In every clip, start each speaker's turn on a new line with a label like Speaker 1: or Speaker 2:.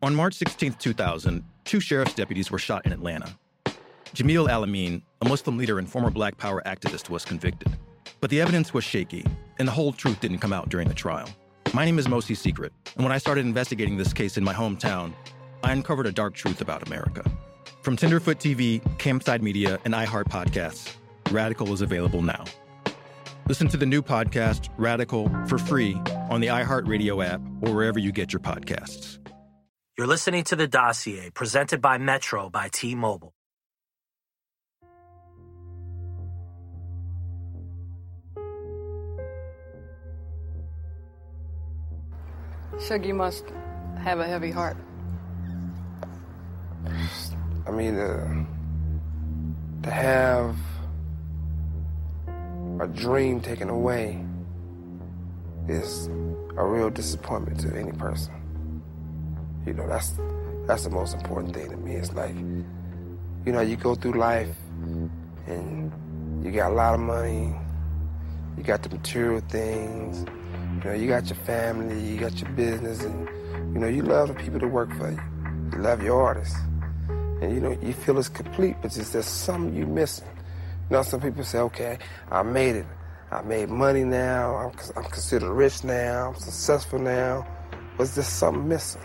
Speaker 1: On March 16, 2000, two sheriff's deputies were shot in Atlanta. Jamil Al-Amin, a Muslim leader and former Black Power activist, was convicted. But the evidence was shaky, and the whole truth didn't come out during the trial. My name is Mosi Secret, and when I started investigating this case in my hometown, I uncovered a dark truth about America. From Tenderfoot TV, Campside Media, and iHeart Podcasts, Radical is available now. Listen to the new podcast, Radical, for free on the iHeartRadio app or wherever you get your podcasts.
Speaker 2: You're listening to The Dossier, presented by Metro by T Mobile.
Speaker 3: Suge, you must have a heavy heart.
Speaker 4: I mean, uh, to have a dream taken away is a real disappointment to any person. You know, that's that's the most important thing to me. It's like, you know, you go through life and you got a lot of money, you got the material things, you know, you got your family, you got your business, and you know, you love the people that work for you. You love your artists. And you know, you feel it's complete, but just there's something you missing. You know, some people say, okay, I made it. I made money now. I'm, I'm considered rich now. I'm successful now. But there's something missing.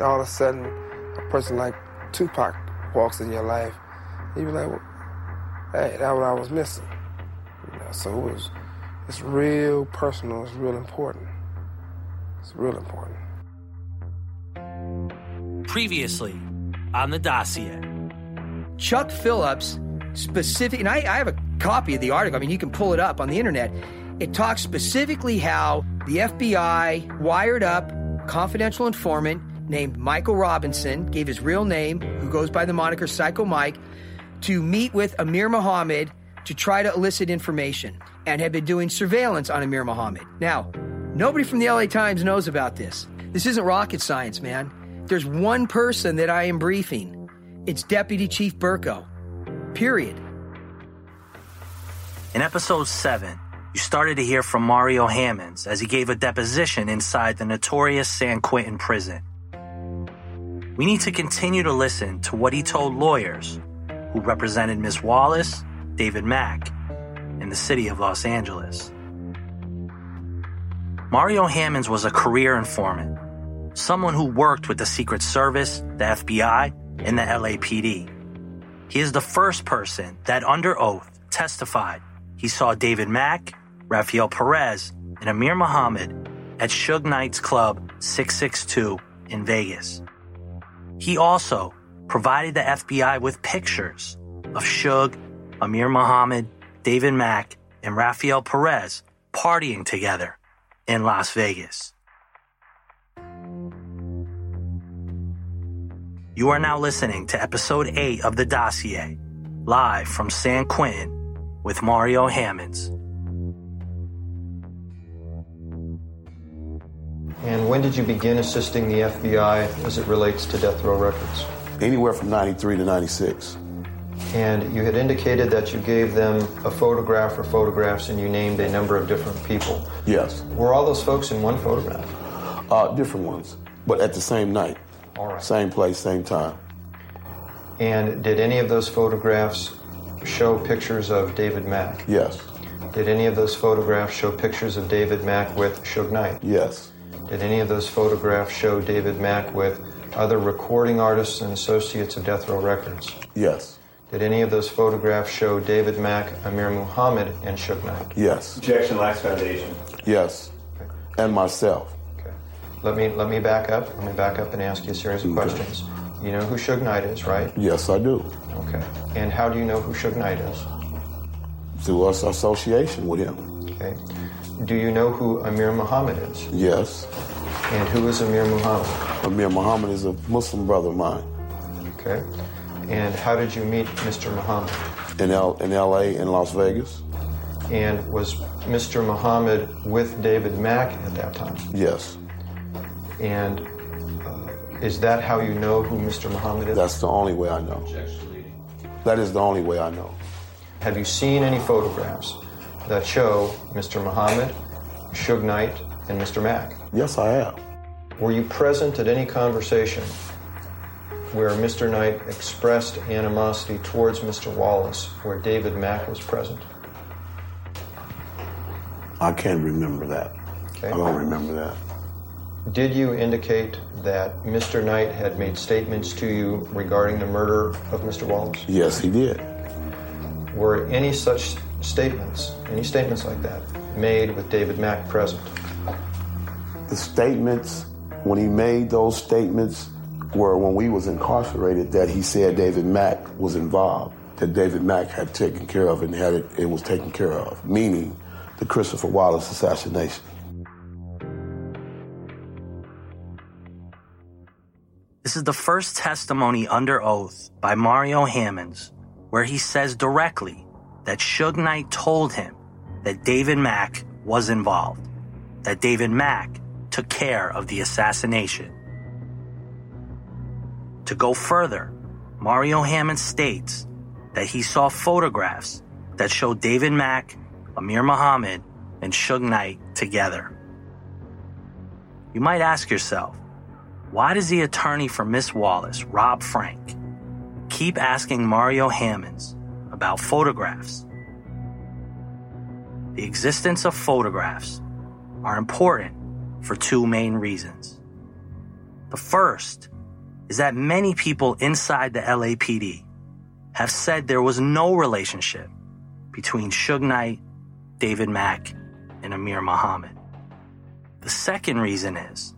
Speaker 4: And all of a sudden, a person like Tupac walks in your life. You be like, well, hey, that's what I was missing. You know, so it was, it's real personal. It's real important. It's real important.
Speaker 2: Previously on the dossier.
Speaker 5: Chuck Phillips specific, and I, I have a copy of the article. I mean, you can pull it up on the internet. It talks specifically how the FBI wired up confidential informant named Michael Robinson, gave his real name, who goes by the moniker Psycho Mike, to meet with Amir Muhammad to try to elicit information and had been doing surveillance on Amir Muhammad. Now, nobody from the LA Times knows about this. This isn't rocket science, man. There's one person that I am briefing. It's Deputy Chief Berkow. Period.
Speaker 2: In episode 7, you started to hear from Mario Hammonds as he gave a deposition inside the notorious San Quentin prison. We need to continue to listen to what he told lawyers who represented Miss Wallace, David Mack, and the city of Los Angeles. Mario Hammonds was a career informant, someone who worked with the Secret Service, the FBI, and the LAPD. He is the first person that, under oath, testified he saw David Mack, Rafael Perez, and Amir Muhammad at Suge Knight's Club 662 in Vegas. He also provided the FBI with pictures of Suge, Amir Muhammad, David Mack, and Rafael Perez partying together in Las Vegas. You are now listening to episode 8 of The Dossier, live from San Quentin with Mario Hammonds.
Speaker 6: And when did you begin assisting the FBI as it relates to death row records?
Speaker 7: Anywhere from 93 to 96.
Speaker 6: And you had indicated that you gave them a photograph or photographs and you named a number of different people.
Speaker 7: Yes.
Speaker 6: Were all those folks in one photograph?
Speaker 7: Uh, different ones, but at the same night.
Speaker 6: All right.
Speaker 7: Same place, same time.
Speaker 6: And did any of those photographs show pictures of David Mack?
Speaker 7: Yes.
Speaker 6: Did any of those photographs show pictures of David Mack with Suge Knight?
Speaker 7: Yes.
Speaker 6: Did any of those photographs show David Mack with other recording artists and associates of Death Row Records?
Speaker 7: Yes.
Speaker 6: Did any of those photographs show David Mack, Amir Muhammad, and Suge Knight?
Speaker 7: Yes.
Speaker 8: Objection Lacks Foundation.
Speaker 7: Yes.
Speaker 6: Okay.
Speaker 7: And myself.
Speaker 6: Okay. Let me let me back up. Let me back up and ask you a series of
Speaker 7: Okay.
Speaker 6: questions. You know who Suge Knight is, right?
Speaker 7: Yes, I do.
Speaker 6: Okay. And how do you know who Suge Knight is?
Speaker 7: Through us association with him.
Speaker 6: Okay. Do you know who Amir Muhammad is?
Speaker 7: Yes.
Speaker 6: And who is Amir Muhammad?
Speaker 7: Amir Muhammad is a Muslim brother of mine
Speaker 6: Okay. And how did you meet Mr. Muhammad?
Speaker 7: in L in LA and Las Vegas.
Speaker 6: And was Mr. Muhammad with David Mack at that time?
Speaker 7: Yes.
Speaker 6: And uh, is that how you know who Mr. Muhammad is?
Speaker 7: That's the only way I know. That is the only way I know.
Speaker 6: Have you seen any photographs that show Mr. Muhammad, Suge Knight, and Mr. Mack?
Speaker 7: Yes, I am.
Speaker 6: Were you present at any conversation where Mr. Knight expressed animosity towards Mr. Wallace where David Mack was present?
Speaker 7: I can't remember that.
Speaker 6: Okay.
Speaker 7: I don't remember that.
Speaker 6: Did you indicate that Mr. Knight had made statements to you regarding the murder of Mr. Wallace?
Speaker 7: Yes, he did.
Speaker 6: Were any such statements, any statements like that, made with David Mack present?
Speaker 7: The statements, when he made those statements, were when we was incarcerated that he said David Mack was involved, that David Mack had taken care of and had it, it was taken care of, meaning the Christopher Wallace assassination.
Speaker 2: This is the first testimony under oath by Mario Hammonds where he says directly that Suge Knight told him that David Mack was involved, that David Mack took care of the assassination. To go further, Mario Hammond states that he saw photographs that show David Mack, Amir Muhammad, and Suge Knight together. You might ask yourself, why does the attorney for Miss Wallace, Rob Frank, keep asking Mario Hammonds about photographs? The existence of photographs are important for two main reasons. The first is that many people inside the LAPD have said there was no relationship between Suge Knight, David Mack, and Amir Muhammad. The second reason is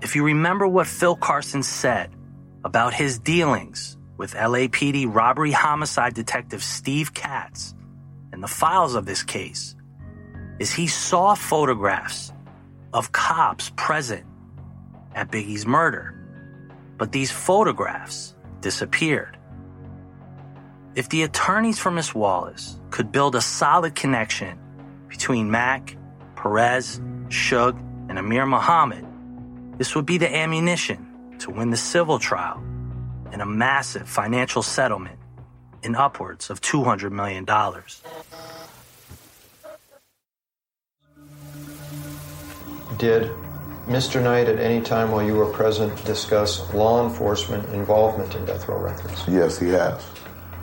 Speaker 2: if you remember what Phil Carson said about his dealings with LAPD robbery homicide detective Steve Katz and the files of this case, is he saw photographs of cops present at Biggie's murder. But these photographs disappeared. If the attorneys for Miss Wallace could build a solid connection between Mack, Perez, Suge, and Amir Muhammad, this would be the ammunition to win the civil trial and a massive financial settlement in upwards of $200 million.
Speaker 6: Did Mr. Knight at any time while you were present discuss law enforcement involvement in death row records?
Speaker 7: Yes, he has,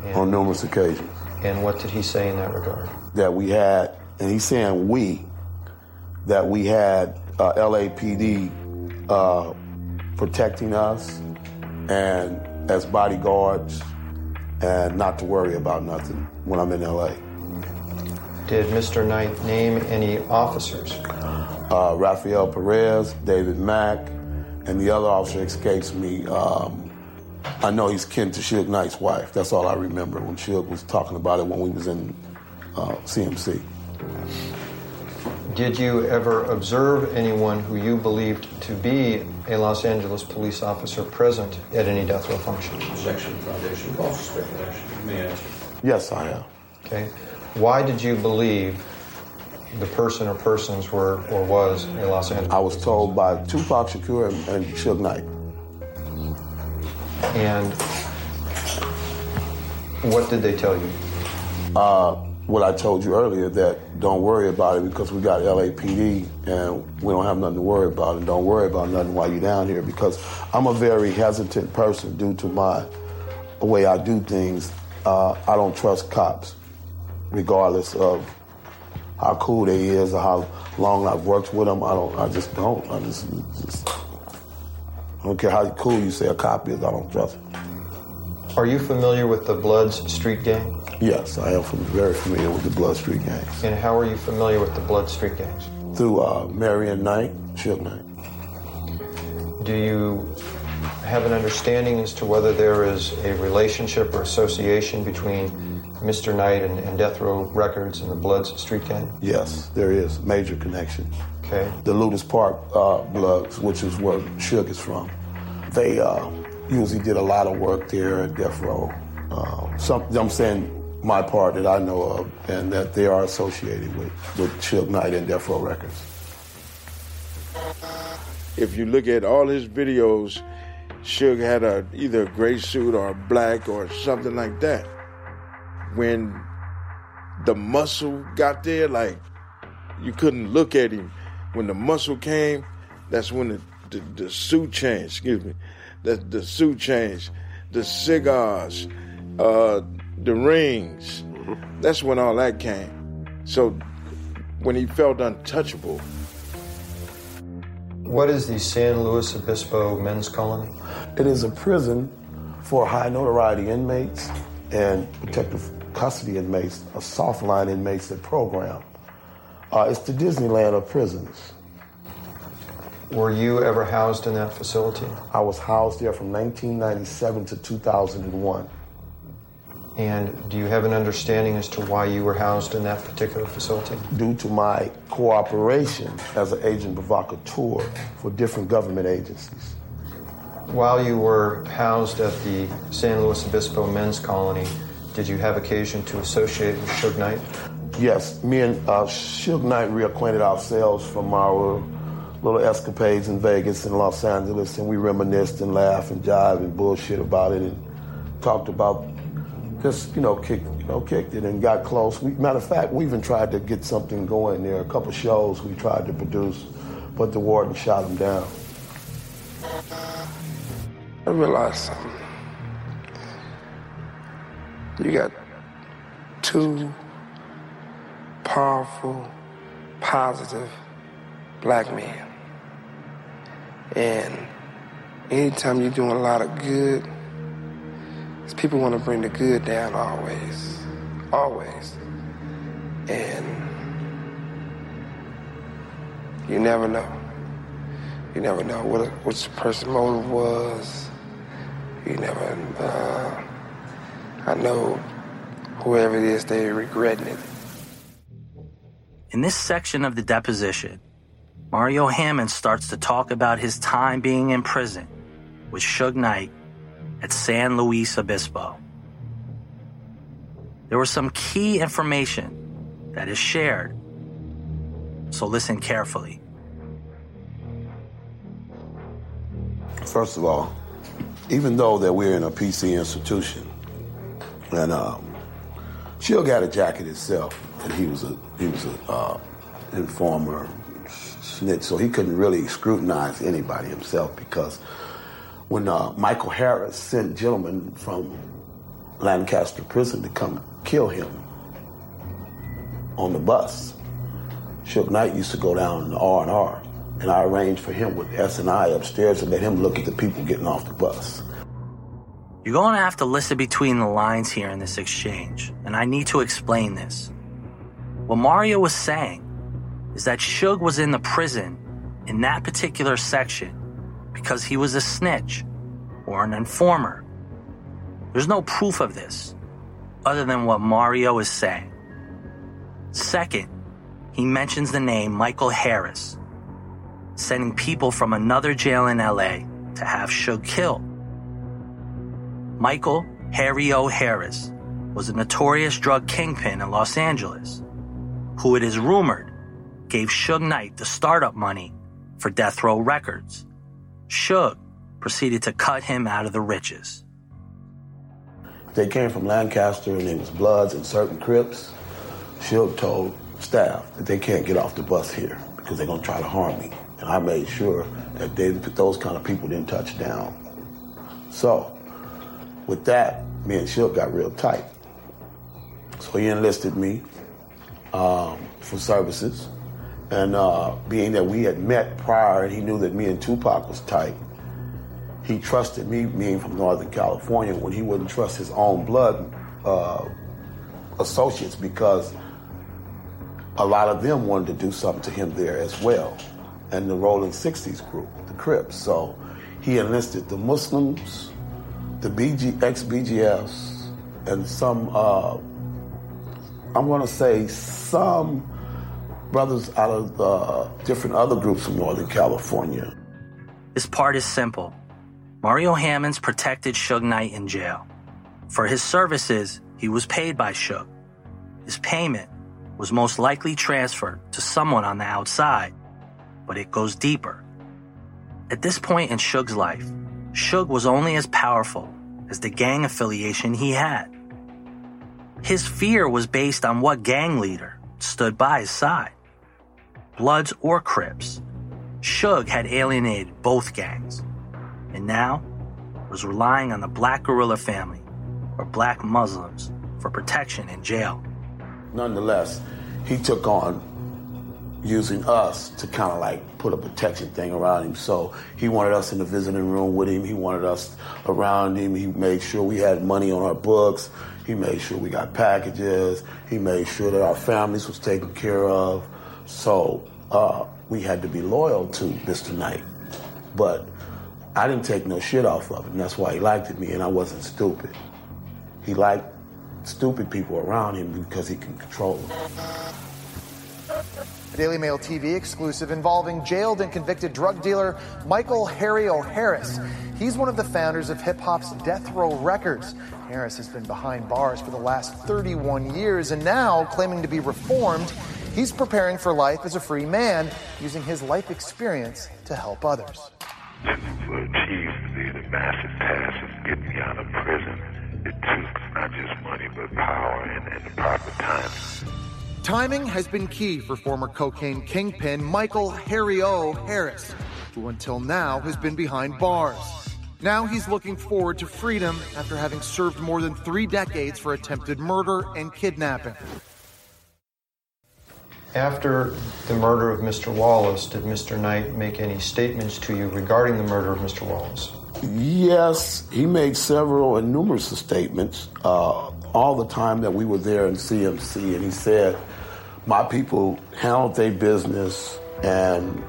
Speaker 6: And-
Speaker 7: on numerous occasions.
Speaker 6: And what did he say in that regard?
Speaker 7: That we had, and he's saying we, that we had uh, LAPD uh, protecting us and as bodyguards and not to worry about nothing when I'm in LA.
Speaker 6: Did Mr. Knight name any officers?
Speaker 7: Uh, Rafael Perez, David Mack, and the other officer escapes me. Um, I know he's kin to Suge Knight's wife. That's all I remember when Suge was talking about it when we was in uh, CMC.
Speaker 6: Did you ever observe anyone who you believed to be a Los Angeles police officer present at any death row function?
Speaker 8: Objection, foundation, calls for speculation. You may answer.
Speaker 7: Yes, I am.
Speaker 6: Okay. Why did you believe the person or persons were or was a Los Angeles?
Speaker 7: I was told by Tupac Shakur and, and Suge Knight.
Speaker 6: And what did they tell you?
Speaker 7: Uh, what I told you earlier that don't worry about it because we got LAPD and we don't have nothing to worry about and don't worry about nothing while you're down here because I'm a very hesitant person due to my way I do things. Uh, I don't trust cops regardless of how cool they is or how long I've worked with them. I don't. I just don't. I just, just I don't care how cool you say a cop is. I don't trust them.
Speaker 6: Are you familiar with the Bloods Street Gang?
Speaker 7: Yes, I am very familiar with the Blood Street gangs.
Speaker 6: And how are you familiar with the Blood Street Gangs?
Speaker 7: Through uh, Marion Knight, Suge Knight.
Speaker 6: Do you have an understanding as to whether there is a relationship or association between Mr. Knight and, and Death Row Records and the Bloods Street Gang?
Speaker 7: Yes, there is major connection.
Speaker 6: Okay.
Speaker 7: The Lueders Park uh, Bloods, which is where Suge is from, they uh, usually did a lot of work there at Death Row. Uh, some, I'm saying my part that I know of, and that they are associated with, with Suge Knight and Death Row Records.
Speaker 9: If you look at all his videos, Suge had a either a gray suit or black or something like that. When the muscle got there, like you couldn't look at him. When the muscle came, that's when the the, the suit changed, excuse me, the, the suit changed, the cigars, uh, the rings. That's when all that came. So when he felt untouchable.
Speaker 6: What is the San Luis Obispo Men's Colony?
Speaker 7: It is a prison for high notoriety inmates and protective custody inmates, a soft line inmates that program. Uh, it's the Disneyland of prisons.
Speaker 6: Were you ever housed in that facility?
Speaker 7: I was housed there from 1997 to 2001.
Speaker 6: And do you have an understanding as to why you were housed in that particular facility?
Speaker 7: Due to my cooperation as an agent provocateur for different government agencies.
Speaker 6: While you were housed at the San Luis Obispo Men's Colony, did you have occasion to associate with Suge Knight?
Speaker 7: Yes, me and uh, Suge Knight reacquainted ourselves from our little escapades in Vegas and Los Angeles, and we reminisced and laughed and jived and bullshit about it and talked about just you know kicked you know kicked it and got close. We, matter of fact, we even tried to get something going there. A couple shows we tried to produce, but the warden shot him down.
Speaker 4: I realized something. You got two powerful, positive black men. And anytime you're doing a lot of good, people want to bring the good down always. Always. And you never know. You never know what which the person's motive was. You never. Uh, I know whoever it is, they're regretting it.
Speaker 2: In this section of the deposition, Mario Hammond starts to talk about his time being in prison with Suge Knight at San Luis Obispo. There was some key information that is shared, so listen carefully.
Speaker 7: First of all, even though that we're in a PC institution, and um, Suge got a jacket himself, and he was a he was a uh, informer, snitch, so he couldn't really scrutinize anybody himself because when uh, Michael Harris sent gentlemen from Lancaster prison to come kill him on the bus, Suge Knight used to go down to R&R, and I arranged for him with S&I upstairs to let him look at the people getting off the bus.
Speaker 2: You're going to have to listen between the lines here in this exchange, and I need to explain this. What Mario was saying is that Suge was in the prison in that particular section because he was a snitch or an informer. There's no proof of this other than what Mario is saying. Second, he mentions the name Michael Harris, sending people from another jail in LA to have Suge killed. Michael Harry O. Harris was a notorious drug kingpin in Los Angeles, who it is rumored gave Suge Knight the startup money for Death Row Records. Suge proceeded to cut him out of the riches.
Speaker 7: They came from Lancaster and it was Bloods and certain Crips. Suge told staff that they can't get off the bus here because they're going to try to harm me. And I made sure that they, those kind of people didn't touch down. So, with that, me and Suge got real tight. So he enlisted me um, for services. And uh, being that we had met prior and he knew that me and Tupac was tight, he trusted me, being from Northern California, when he wouldn't trust his own blood uh, associates because a lot of them wanted to do something to him there as well. And the Rolling 60s group, the Crips. So he enlisted the Muslims, the BG, ex-BGFs, and some, uh, I'm going to say some brothers out of uh, different other groups from Northern California.
Speaker 2: This part is simple. Mario Hammonds protected Suge Knight in jail. For his services, he was paid by Suge. His payment was most likely transferred to someone on the outside, but it goes deeper. At this point in Suge's life, Suge was only as powerful as the gang affiliation he had. His fear was based on what gang leader stood by his side. Bloods or Crips. Suge had alienated both gangs, and now was relying on the Black Guerrilla family, or Black Muslims, for protection in jail.
Speaker 7: Nonetheless, he took on using us to kind of like put a protection thing around him. So he wanted us in the visiting room with him. He wanted us around him. He made sure we had money on our books. He made sure we got packages. He made sure that our families was taken care of. So uh, we had to be loyal to Mr. Knight. But I didn't take no shit off of him. That's why he liked me, and I wasn't stupid. He liked stupid people around him because he can control them.
Speaker 10: Daily Mail TV exclusive involving jailed and convicted drug dealer Michael Harry O. Harris. He's one of the founders of hip hop's Death Row Records. Harris has been behind bars for the last 31 years and now, claiming to be reformed, he's preparing for life as a free man, using his life experience to help others.
Speaker 11: To achieve the, the massive task of getting me out of prison, it took not just money but power and, and the proper time.
Speaker 10: Timing has been key for former cocaine kingpin Michael Harry O. Harris, who until now has been behind bars. Now he's looking forward to freedom after having served more than three decades for attempted murder and kidnapping.
Speaker 6: After the murder of Mr. Wallace, did Mr. Knight make any statements to you regarding the murder of Mr. Wallace?
Speaker 7: Yes, he made several and numerous statements uh, all the time that we were there in CMC, and he said, "My people handled their business and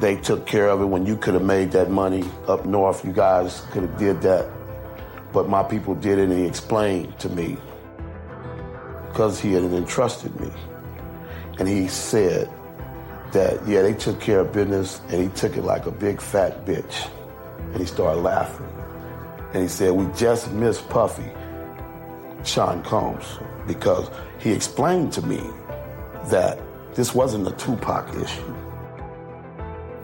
Speaker 7: they took care of it. When you could have made that money up north, you guys could have did that, but my people did it." And he explained to me because he had entrusted me, and he said that yeah, they took care of business, and he took it like a big fat bitch. And he started laughing. And he said, We just missed Puffy, Sean Combs, because he explained to me that this wasn't a Tupac issue.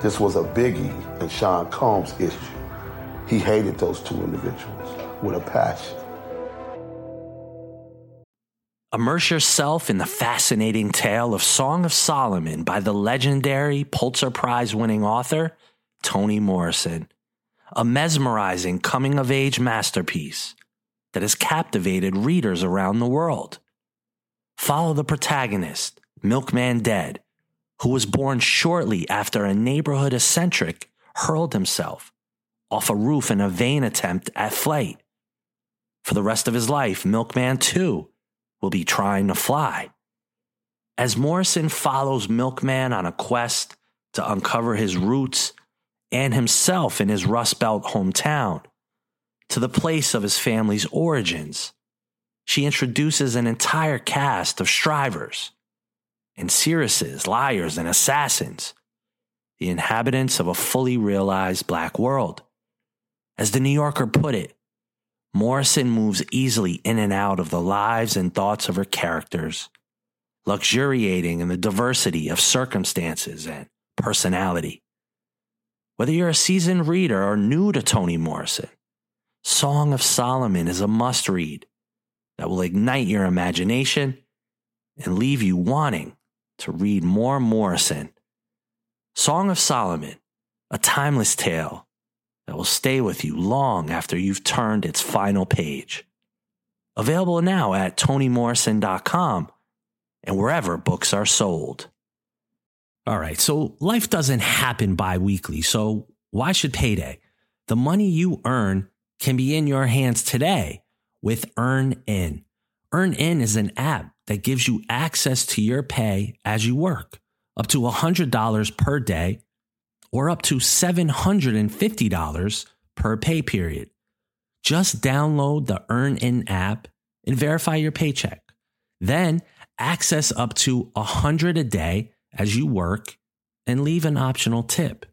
Speaker 7: This was a Biggie and Sean Combs issue. He hated those two individuals with a passion.
Speaker 2: Immerse yourself in the fascinating tale of Song of Solomon by the legendary Pulitzer Prize winning author Toni Morrison a mesmerizing coming of age masterpiece that has captivated readers around the world. Follow the protagonist, Milkman Dead, who was born shortly after a neighborhood eccentric hurled himself off a roof in a vain attempt at flight. For the rest of his life, Milkman, too, will be trying to fly. As Morrison follows Milkman on a quest to uncover his roots and himself in his Rust Belt hometown to the place of his family's origins. She introduces an entire cast of strivers and seeresses, liars, and assassins, the inhabitants of a fully realized black world. As the New Yorker put it, Morrison moves easily in and out of the lives and thoughts of her characters, luxuriating in the diversity of circumstances and personality. Whether you're a seasoned reader or new to Toni Morrison, Song of Solomon is a must read that will ignite your imagination and leave you wanting to read more Morrison. Song of Solomon, a timeless tale that will stay with you long after you've turned its final page. Available now at tonymorrison.com and wherever books are sold. All right, so life doesn't happen bi weekly, so why should payday? The money you earn can be in your hands today with EarnIn. EarnIn is an app that gives you access to your pay as you work, up to $100 per day or up to $750 per pay period. Just download the EarnIn app and verify your paycheck. Then access up to 100 a day as you work and leave an optional tip.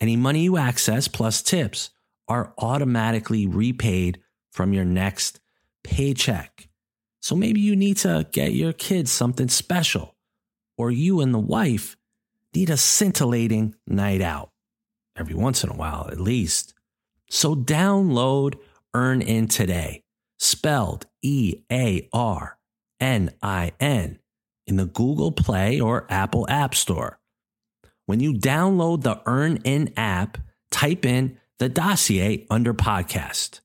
Speaker 2: Any money you access plus tips are automatically repaid from your next paycheck. So maybe you need to get your kids something special, or you and the wife need a scintillating night out every once in a while, at least. So download EarnIn today, spelled E A R N I N, in the Google Play or Apple App Store.
Speaker 12: When you download the EarnIn app, type in the dossier under podcast.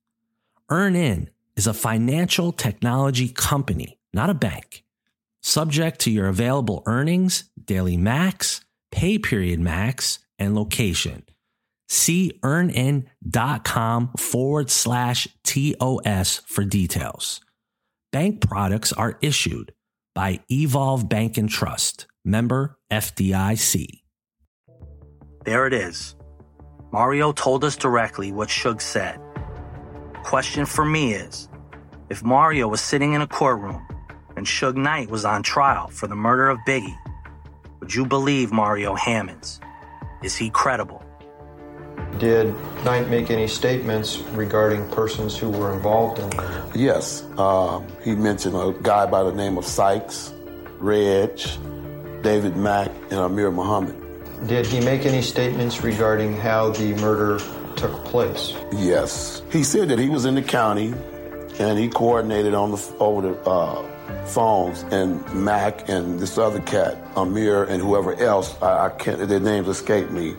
Speaker 12: EarnIn is a financial technology company, not a bank. Subject to your available earnings, daily max, pay period max, and location. See earnin.com forward slash TOS for details. Bank products are issued by Evolve Bank and Trust, member FDIC.
Speaker 2: There it is. Mario told us directly what Suge said. Question for me is if Mario was sitting in a courtroom and Suge Knight was on trial for the murder of Biggie, would you believe Mario Hammonds? Is he credible?
Speaker 6: Did Knight make any statements regarding persons who were involved in?
Speaker 7: Yes. Uh, he mentioned a guy by the name of Sykes, Reg, David Mack, and Amir Muhammad.
Speaker 6: Did he make any statements regarding how the murder took place?
Speaker 7: Yes. He said that he was in the county and he coordinated on the over the uh, phones and Mack and this other cat, Amir and whoever else, I, I can't their names escape me,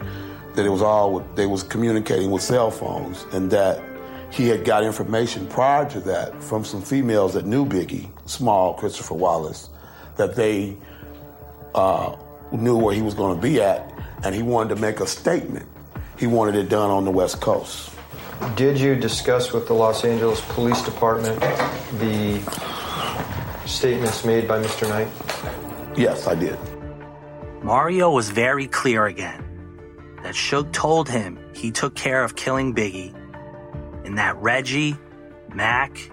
Speaker 7: that it was all they was communicating with cell phones and that he had got information prior to that from some females that knew Biggie, small Christopher Wallace, that they uh, knew where he was going to be at, and he wanted to make a statement. He wanted it done on the West Coast.
Speaker 6: Did you discuss with the Los Angeles Police Department the statements made by Mr. Knight?
Speaker 7: Yes, I did.
Speaker 2: Mario was very clear again that Suge told him he took care of killing Biggie and that Reggie, Mack,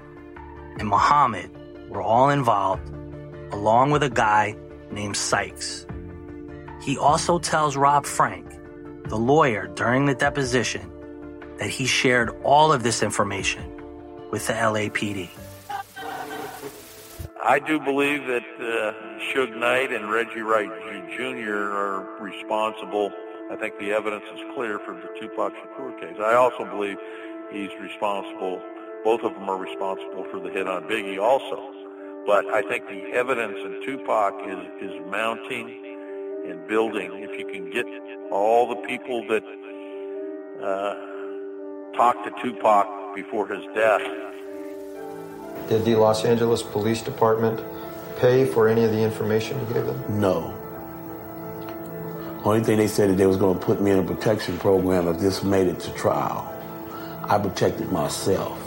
Speaker 2: and Muhammad were all involved, along with a guy named Sykes. He also tells Rob Frank, the lawyer, during the deposition that he shared all of this information with the LAPD.
Speaker 13: I do believe that uh, Suge Knight and Reggie Wright Jr. are responsible. I think the evidence is clear for the Tupac Shakur case. I also believe he's responsible. Both of them are responsible for the hit on Biggie also. But I think the evidence in Tupac is, is mounting and building. If you can get all the people that uh, talked to Tupac before his death.
Speaker 6: Did the Los Angeles Police Department pay for any of the information you gave them?
Speaker 7: No. Only thing they said that they was going to put me in a protection program if this made it to trial. I protected myself.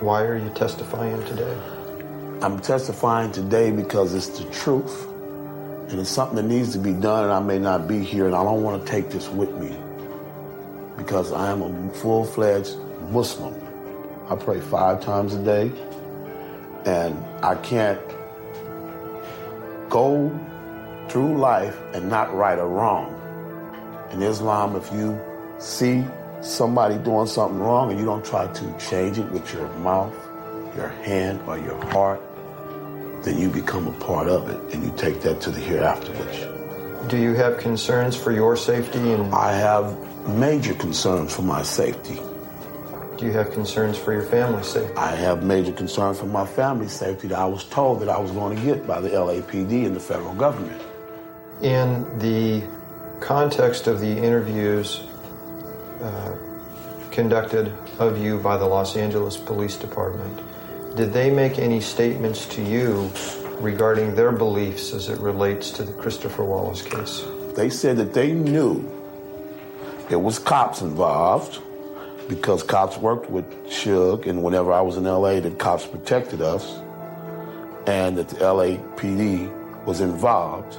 Speaker 6: Why are you testifying today?
Speaker 7: I'm testifying today because it's the truth. And it's something that needs to be done, and I may not be here, and I don't want to take this with me because I am a full fledged Muslim. I pray five times a day, and I can't go through life and not right or wrong. In Islam, if you see somebody doing something wrong and you don't try to change it with your mouth, your hand, or your heart, then you become a part of it and you take that to the hereafter with you.
Speaker 6: Do you have concerns for your safety? And
Speaker 7: I have major concerns for my safety.
Speaker 6: Do you have concerns for your family's safety?
Speaker 7: I have major concerns for my family's safety that I was told that I was going to get by the LAPD and the federal government.
Speaker 6: In the context of the interviews uh, conducted of you by the Los Angeles Police Department, did they make any statements to you regarding their beliefs as it relates to the Christopher Wallace case?
Speaker 7: They said that they knew it was cops involved because cops worked with Suge, and whenever I was in LA, the cops protected us, and that the LAPD was involved.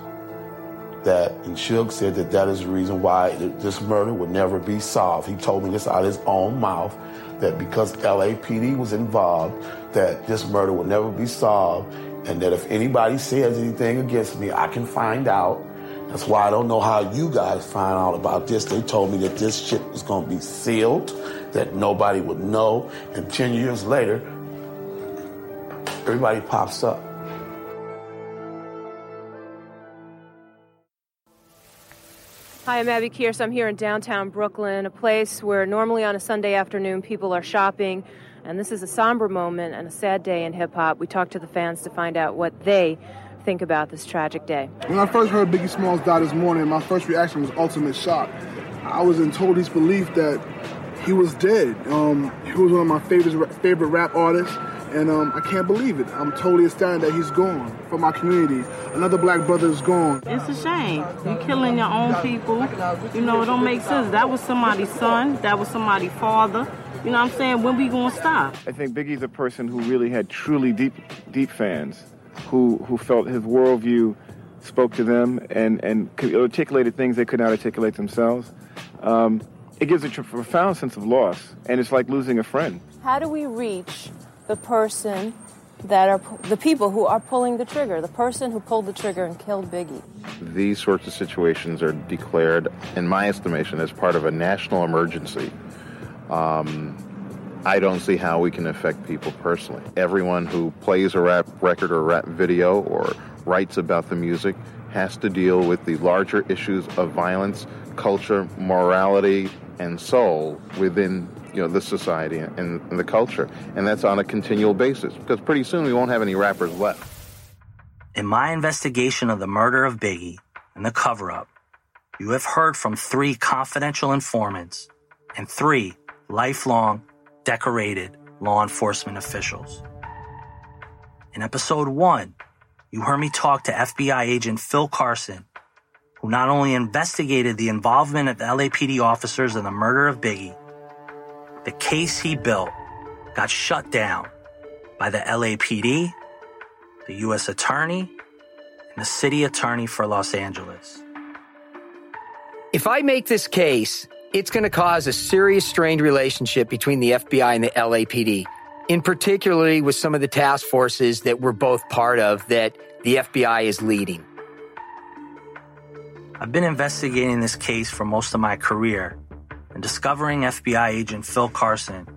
Speaker 7: That and Suge said that that is the reason why this murder would never be solved. He told me this out of his own mouth that because LAPD was involved, that this murder will never be solved, and that if anybody says anything against me, I can find out. That's why I don't know how you guys find out about this. They told me that this shit was going to be sealed, that nobody would know, and 10 years later, everybody pops up.
Speaker 14: Hi, I'm Abby Kearse. I'm here in downtown Brooklyn, a place where normally on a Sunday afternoon people are shopping. And this is a somber moment and a sad day in hip hop. We talked to the fans to find out what they
Speaker 15: think about this tragic day?
Speaker 16: When I first heard Biggie Smalls died this morning, my first reaction was ultimate shock. I was in total disbelief that he was dead. Um, he was one of my favorite favorite rap artists, and um, I can't believe it. I'm totally astounded that he's gone from our community. Another black brother is gone.
Speaker 17: It's a shame. You're killing your own people. You know, it don't make sense. That was somebody's son. That was somebody's father. You know what I'm saying? When we gonna stop?
Speaker 18: I think Biggie's a person who really had truly deep, deep fans, who who felt his worldview spoke to them and and articulated things they could not articulate themselves. Um, it gives a profound sense of loss, and it's like losing a friend.
Speaker 15: How do we reach the person that are the people who are pulling the trigger, the person who pulled the trigger and killed Biggie?
Speaker 19: These sorts of situations are declared, in my estimation, as part of a national emergency. Um, I don't see how we can affect people personally. Everyone who plays a rap record or rap video or writes about the music has to deal with the larger issues of violence, culture, morality, and soul within you know the society and, and the culture, and that's on a continual basis because pretty soon we won't have any rappers left.
Speaker 20: In my investigation of the murder of Biggie and the cover-up, you have heard from three confidential informants and three lifelong, decorated law enforcement officials. In episode one, you heard me talk to FBI agent Phil Carson, who not only investigated the involvement of LAPD officers in the murder of Biggie, the case he built got shut down by the LAPD, the U.S. Attorney, and the City Attorney for Los Angeles.
Speaker 5: If I make this case, it's going to cause a serious strained relationship between the FBI and the LAPD, in particularly with some of the task forces that we're both part of that the FBI is leading.
Speaker 20: I've been investigating this case for most of my career, and discovering FBI agent Phil Carson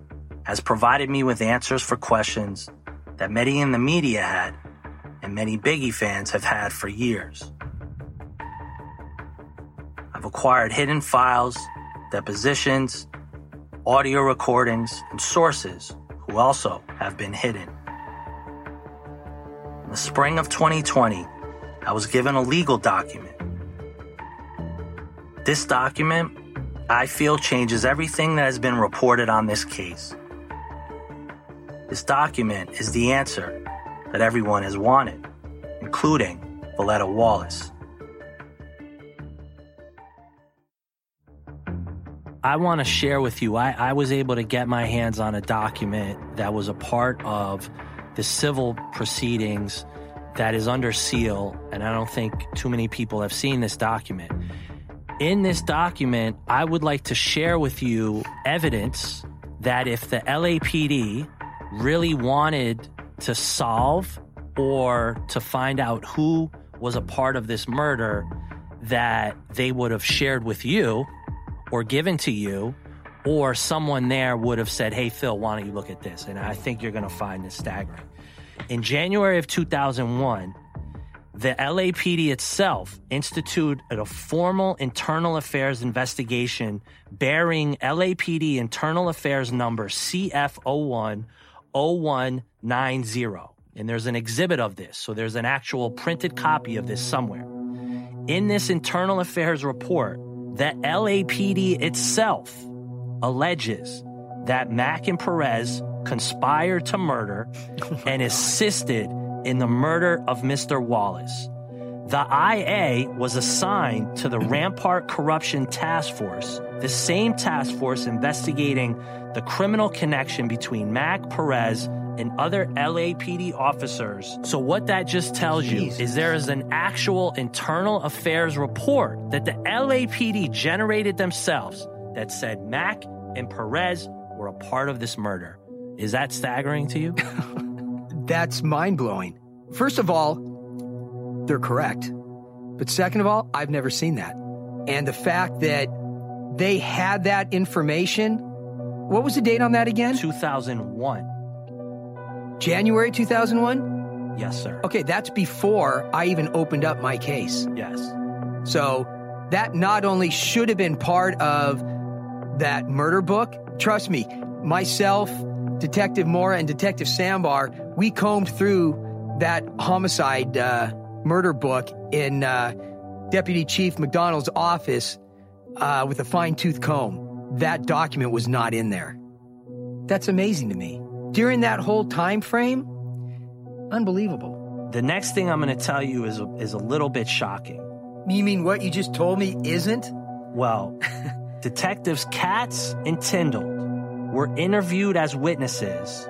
Speaker 20: has provided me with answers for questions that many in the media had and many Biggie fans have had for years. I've acquired hidden files depositions, audio recordings, and sources who also have been hidden. In the spring of 2020, I was given a legal document. This document, I feel, changes everything that has been reported on this case. This document is the answer that everyone has wanted, including Voletta Wallace.
Speaker 2: I want to share with you. I, I was able to get my hands on a document that was a part of the civil proceedings that is under seal, and I don't think too many people have seen this document. In this document, I would like to share with you evidence that if the LAPD really wanted to solve or to find out who was a part of this murder, that they would have shared with you or given to you, or someone there would have said, Hey, Phil, why don't you look at this? And I think you're going to find this staggering. In January of 2001, the LAPD itself instituted a formal internal affairs investigation bearing LAPD internal affairs number CF01 0190. And there's an exhibit of this. So there's an actual printed copy of this somewhere. In this internal affairs report, the LAPD itself alleges that Mack and Perez conspired to murder and assisted in the murder of Mr. Wallace. The IA was assigned to the Rampart Corruption Task Force, the same task force investigating the criminal connection between Mack Perez, and other LAPD officers. So, what that just tells you is there is an actual internal affairs report that the LAPD generated themselves that said Mack and Perez were a part of this murder. Is that staggering to you?
Speaker 5: That's mind blowing. First of all, they're correct. But second of all, I've never seen that. And the fact that they had that information, what was the date on that again?
Speaker 2: 2001.
Speaker 5: January 2001?
Speaker 2: Yes, sir.
Speaker 5: Okay, that's before I even opened up my case.
Speaker 2: Yes.
Speaker 5: So that not only should have been part of that murder book, trust me, myself, Detective Mora, and Detective Sambar, we combed through that homicide uh, murder book in uh, Deputy Chief McDonald's office uh, with a fine tooth comb. That document was not in there. That's amazing to me. During that whole time frame, unbelievable.
Speaker 2: The next thing I'm going to tell you is a, is a little bit shocking.
Speaker 5: You mean what you just told me isn't?
Speaker 2: Well, detectives Katz and Tyndall were interviewed as witnesses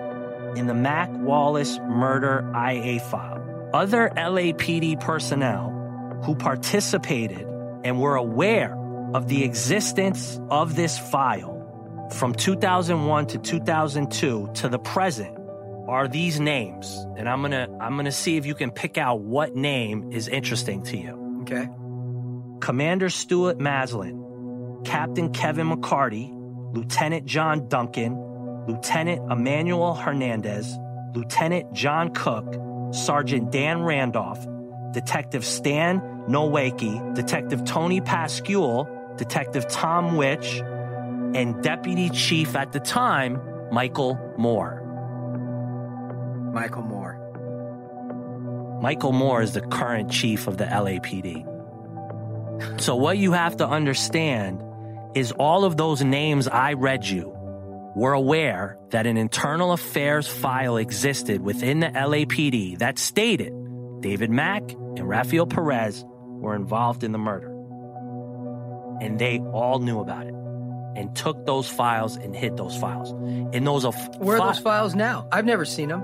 Speaker 2: in the Mack Wallace murder IA file. Other LAPD personnel who participated and were aware of the existence of this file from 2001 to 2002 to the present are these names. And I'm going to I'm to see if you can pick out what name is interesting to you.
Speaker 5: Okay.
Speaker 2: Commander Stuart Maslin, Captain Kevin McCarty, Lieutenant John Duncan, Lieutenant Emmanuel Hernandez, Lieutenant John Cook, Sergeant Dan Randolph, Detective Stan Nowacki, Detective Tony Pascual, Detective Tom Witch, and Deputy Chief at the time, Michael Moore.
Speaker 5: Michael Moore.
Speaker 2: Michael Moore is the current chief of the LAPD. So, what you have to understand is all of those names I read you were aware that an internal affairs file existed within the LAPD that stated David Mack and Rafael Perez were involved in the murder. And they all knew about it and took those files and hid those files. And those are
Speaker 5: Where are those files now? I've never seen them.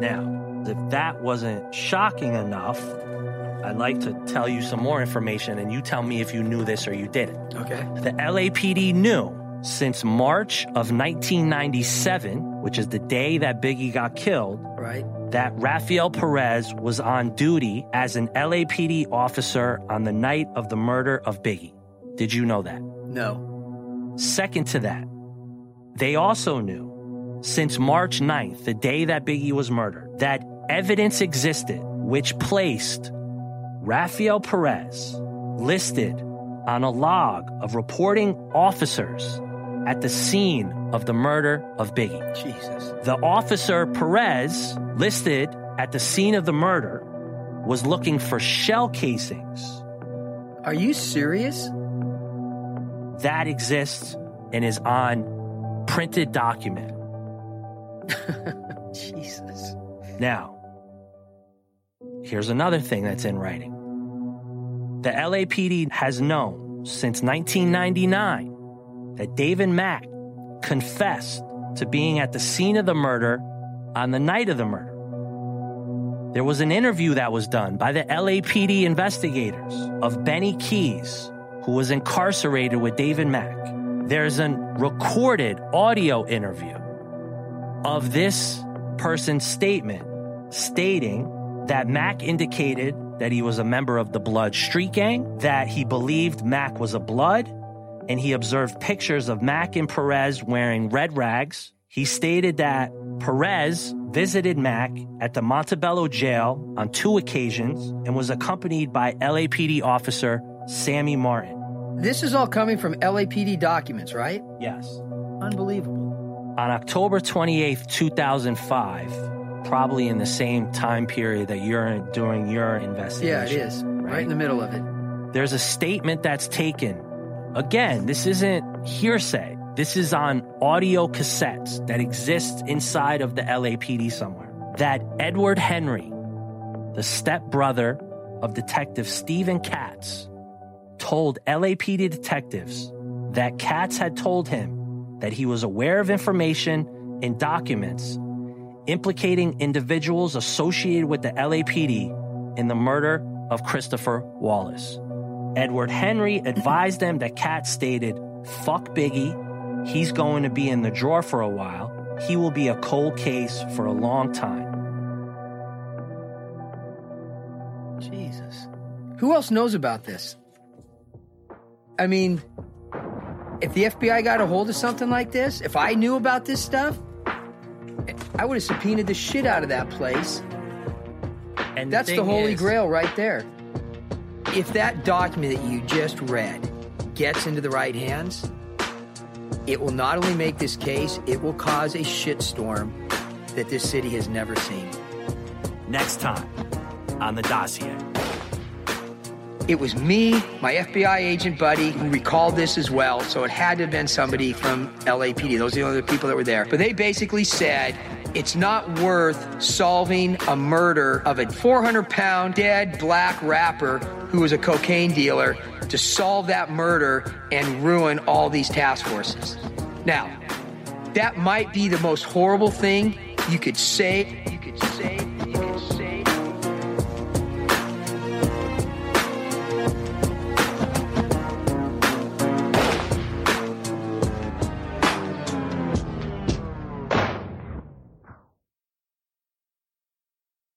Speaker 2: Now, if that wasn't shocking enough, I'd like to tell you some more information and you tell me if you knew this or you didn't.
Speaker 5: Okay.
Speaker 2: The LAPD knew since March of 1997, which is the day that Biggie got killed,
Speaker 5: right?
Speaker 2: That Rafael Perez was on duty as an LAPD officer on the night of the murder of Biggie. Did you know that?
Speaker 5: No.
Speaker 2: Second to that, they also knew since March 9th, the day that Biggie was murdered, that evidence existed which placed Rafael Perez listed on a log of reporting officers at the scene of the murder of Biggie.
Speaker 5: Jesus.
Speaker 2: The officer Perez listed at the scene of the murder was looking for shell casings.
Speaker 5: Are you serious?
Speaker 2: That exists and is on printed document.
Speaker 5: Jesus.
Speaker 2: Now, here's another thing that's in writing. The LAPD has known since 1999 that David Mack confessed to being at the scene of the murder on the night of the murder. There was an interview that was done by the LAPD investigators of Benny Keys, who was incarcerated with David Mack. There's a recorded audio interview of this person's statement stating that Mack indicated that he was a member of the Blood Street Gang, that he believed Mack was a Blood, and he observed pictures of Mack and Perez wearing red rags. He stated that Perez visited Mack at the Montebello jail on two occasions and was accompanied by LAPD officer Sammy Martin.
Speaker 5: This is all coming from LAPD documents, right?
Speaker 2: Yes.
Speaker 5: Unbelievable.
Speaker 2: On October 28th, 2005, probably in the same time period that you're doing your investigation.
Speaker 5: Yeah, it is. Right in the middle of it.
Speaker 2: There's a statement that's taken. Again, this isn't hearsay. This is on audio cassettes that exist inside of the LAPD somewhere. That Edward Henry, the stepbrother of Detective Stephen Katz, told LAPD detectives that Katz had told him that he was aware of information and documents implicating individuals associated with the LAPD in the murder of Christopher Wallace. Edward Henry advised them that Katz stated, fuck Biggie, he's going to be in the drawer for a while. He will be a cold case for a long time.
Speaker 5: Jesus. Who else knows about this? I mean, if the FBI got a hold of something like this, if I knew about this stuff, I would have subpoenaed the shit out of that place.
Speaker 2: And
Speaker 5: that's the,
Speaker 2: thing
Speaker 5: holy
Speaker 2: is-
Speaker 5: grail right there. If that document that you just read gets into the right hands, it will not only make this case, it will cause a shitstorm that this city has never seen.
Speaker 2: Next time
Speaker 12: on the dossier.
Speaker 5: It was me, my FBI agent buddy, who recalled this as well. So it had to have been somebody from LAPD. Those are the other people that were there. But they basically said it's not worth solving a murder of a 400 pound dead black rapper who was a cocaine dealer to solve that murder and ruin all these task forces. Now, that might be the most horrible thing you could say. You could say